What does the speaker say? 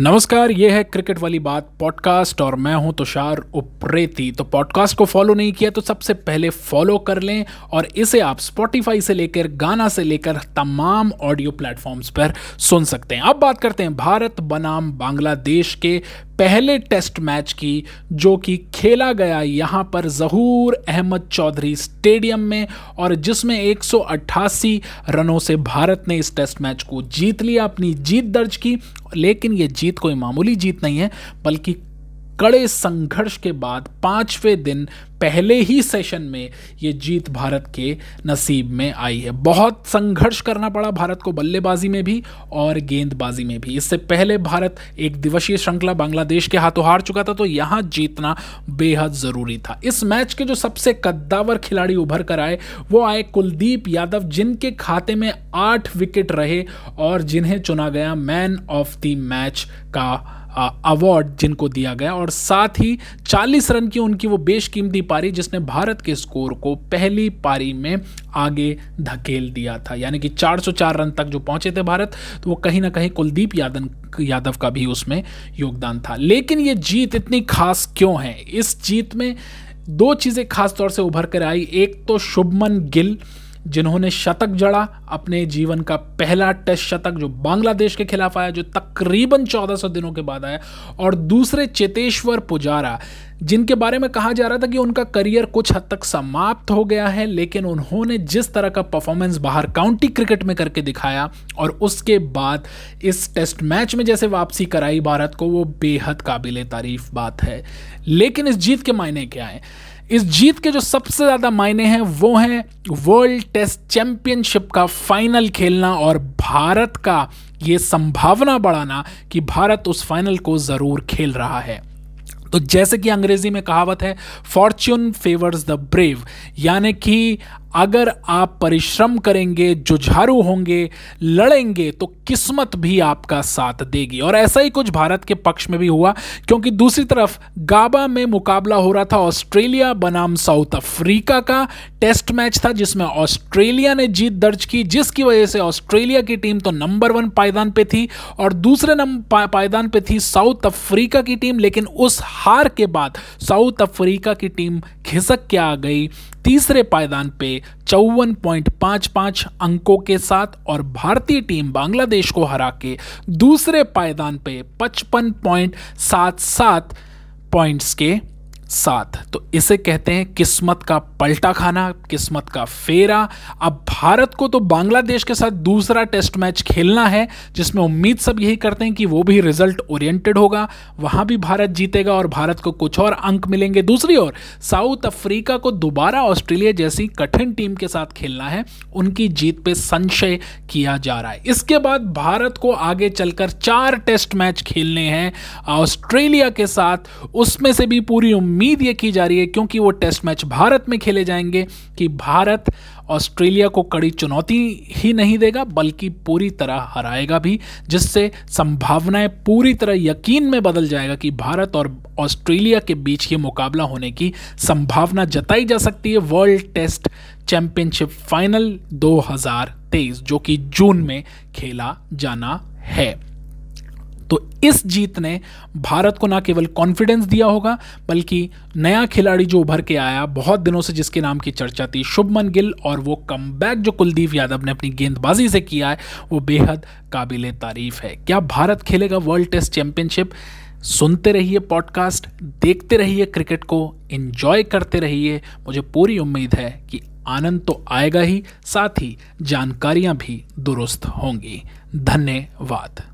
नमस्कार, ये है क्रिकेट वाली बात पॉडकास्ट और मैं हूँ तुषार उप्रेती। तो पॉडकास्ट को फॉलो नहीं किया तो सबसे पहले फॉलो कर लें और इसे आप स्पॉटिफाई से लेकर, गाना से लेकर, तमाम ऑडियो प्लेटफॉर्म्स पर सुन सकते हैं। अब बात करते हैं भारत बनाम बांग्लादेश के पहले टेस्ट मैच की, जो कि खेला गया यहाँ पर जहूर अहमद चौधरी स्टेडियम में और जिसमें 188 रनों से भारत ने इस टेस्ट मैच को जीत लिया, अपनी जीत दर्ज की। लेकिन ये जीत कोई मामूली जीत नहीं है, बल्कि कड़े संघर्ष के बाद पाँचवें दिन पहले ही सेशन में ये जीत भारत के नसीब में आई है। बहुत संघर्ष करना पड़ा भारत को बल्लेबाजी में भी और गेंदबाजी में भी। इससे पहले भारत एक दिवसीय श्रृंखला बांग्लादेश के हाथों हार चुका था तो यहाँ जीतना बेहद ज़रूरी था। इस मैच के जो सबसे कद्दावर खिलाड़ी उभर कर आए, वो आए कुलदीप यादव, जिनके खाते में आठ विकेट रहे और जिन्हें चुना गया मैन ऑफ़ द मैच का अवार्ड जिनको दिया गया और साथ ही 40 रन की उनकी वो बेशकीमती पारी जिसने भारत के स्कोर को पहली पारी में आगे धकेल दिया था। यानी कि 404 रन तक जो पहुँचे थे भारत तो वो कहीं ना कहीं कुलदीप यादव यादव का भी उसमें योगदान था। लेकिन ये जीत इतनी खास क्यों है? इस जीत में दो चीज़ें खास तौर से उभर कर आई। एक तो शुभमन गिल जिन्होंने शतक जड़ा अपने जीवन का पहला टेस्ट शतक जो बांग्लादेश के खिलाफ आया, जो तकरीबन 1400 दिनों के बाद आया, और दूसरे चेतेश्वर पुजारा, जिनके बारे में कहा जा रहा था कि उनका करियर कुछ हद तक समाप्त हो गया है, लेकिन उन्होंने जिस तरह का परफॉर्मेंस बाहर काउंटी क्रिकेट में करके दिखाया, और उसके बाद इस टेस्ट मैच में जैसे वापसी कराई भारत को, वो बेहद काबिल तारीफ़ बात है। लेकिन इस जीत के मायने क्या है? इस जीत के जो सबसे ज़्यादा मायने हैं, वो हैं वर्ल्ड टेस्ट चैंपियनशिप का फाइनल खेलना और भारत का ये संभावना बढ़ाना कि भारत उस फाइनल को ज़रूर खेल रहा है। तो जैसे कि अंग्रेज़ी में कहावत है फॉर्च्यून फेवर्स द ब्रेव यानी कि अगर आप परिश्रम करेंगे, जुझारू होंगे, लड़ेंगे तो किस्मत भी आपका साथ देगी। और ऐसा ही कुछ भारत के पक्ष में भी हुआ, क्योंकि दूसरी तरफ़ गाबा में मुकाबला हो रहा था ऑस्ट्रेलिया बनाम साउथ अफ्रीका का। टेस्ट मैच था जिसमें ऑस्ट्रेलिया ने जीत दर्ज की, जिसकी वजह से ऑस्ट्रेलिया की टीम तो नंबर वन पायदान पे थी और दूसरे नंबर पायदान पे थी साउथ अफ्रीका की टीम, लेकिन उस हार के बाद साउथ अफ्रीका की टीम खिसक के आ गई। तीसरे पायदान पे चौवन पॉइंट पाँच पाँच अंकों के साथ और भारतीय टीम बांग्लादेश को हरा के दूसरे पायदान पे पचपन पॉइंट सात सात पॉइंट्स के साथ। तो इसे कहते हैं किस्मत का पलटा खाना, किस्मत का फेरा। अब भारत को तो बांग्लादेश के साथ दूसरा टेस्ट मैच खेलना है, जिसमें उम्मीद सब यही करते हैं कि वो भी रिज़ल्ट ओरिएंटेड होगा। वहाँ भी भारत जीतेगा और भारत को कुछ और अंक मिलेंगे। दूसरी ओर, साउथ अफ्रीका को दोबारा ऑस्ट्रेलिया जैसी कठिन टीम के साथ खेलना है। उनकी जीत पे संशय किया जा रहा है। इसके बाद भारत को आगे चलकर चार टेस्ट मैच खेलने हैं। ऑस्ट्रेलिया के साथ, उसमें से भी पूरी उम्मीद उम्मीद ये की जा रही है क्योंकि वो टेस्ट मैच भारत में खेले जाएँगे कि भारत ऑस्ट्रेलिया को कड़ी चुनौती ही नहीं देगा, बल्कि पूरी तरह हराएगा भी, जिससे संभावनाएँ पूरी तरह यकीन में बदल जाएगा कि भारत और ऑस्ट्रेलिया के बीच ये मुकाबला होने की संभावना जताई जा सकती है। वर्ल्ड टेस्ट चैंपियनशिप फाइनल 2023 जो कि जून में खेला जाना है। तो इस जीत ने भारत को ना केवल कॉन्फिडेंस दिया होगा, बल्कि नया खिलाड़ी जो उभर के आया, बहुत दिनों से जिसके नाम की चर्चा थी, शुभमन गिल, और वो कम जो कुलदीप यादव ने अपनी गेंदबाजी से किया है, वो बेहद काबिल तारीफ़ है। क्या भारत खेलेगा वर्ल्ड टेस्ट चैंपियनशिप सुनते रहिए पॉडकास्ट देखते रहिए क्रिकेट को एंजॉय करते रहिए। मुझे पूरी उम्मीद है कि आनंद तो आएगा ही, साथ ही जानकारियाँ भी दुरुस्त होंगी। धन्यवाद।